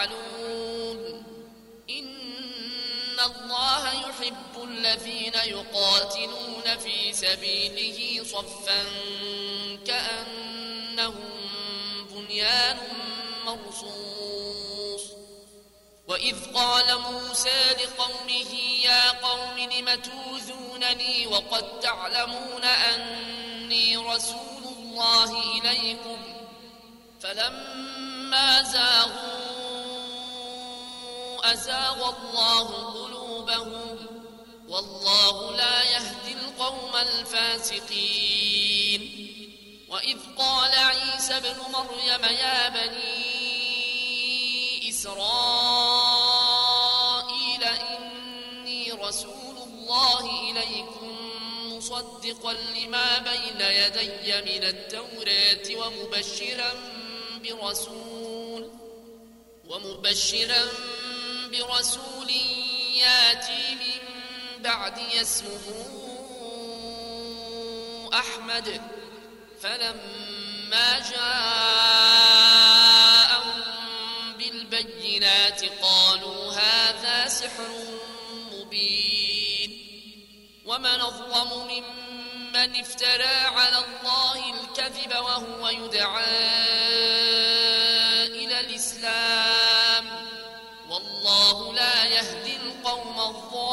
لا تفعلون إن الله يحب الذين يقاتلون في سبيله صفا كأنهم بنيان مرصوص. وإذ قال موسى لقومه يا قوم لم توذونني وقد تعلمون أني رسول الله إليكم. فلما زاغوا أزاغ الله قلوبهم والله لا يهدي القوم الفاسقين. وإذ قال عيسى ابن مريم يا بني إسرائيل إني رسول الله إليكم مصدقا لما بين يدي من التوراة ومبشرا برسول ومبشرا برسول ياتي من بعد اسمه أحمد. فلما جاءهم بالبينات قالوا هذا سحر مبين. ومن أظلم ممن افترى على الله الكذب وهو يدعى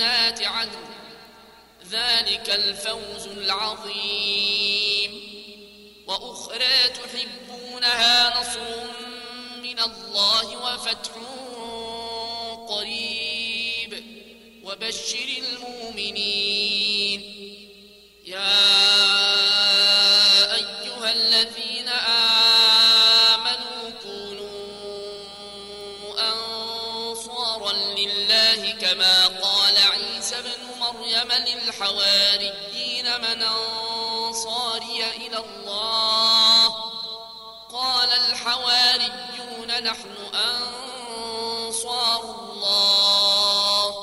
عدن ذلك الفوز العظيم. وأخرى تحبونها نصر من الله وفتح قريب. وبشر المؤمنين. يا أيها الذين آمنوا كونوا أنصارا لله كما قال عيسى بن مريم للحواريين من أنصاري إلى الله. قال الحواريون نحن أنصار الله.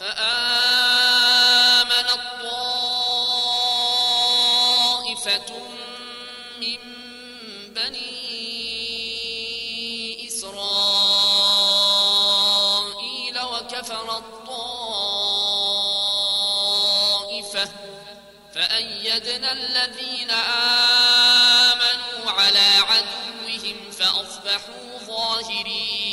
فآمن الطائفة من بني إسرائيل وكفر فأيدنا الذين آمنوا على عدوهم فأصبحوا ظاهرين.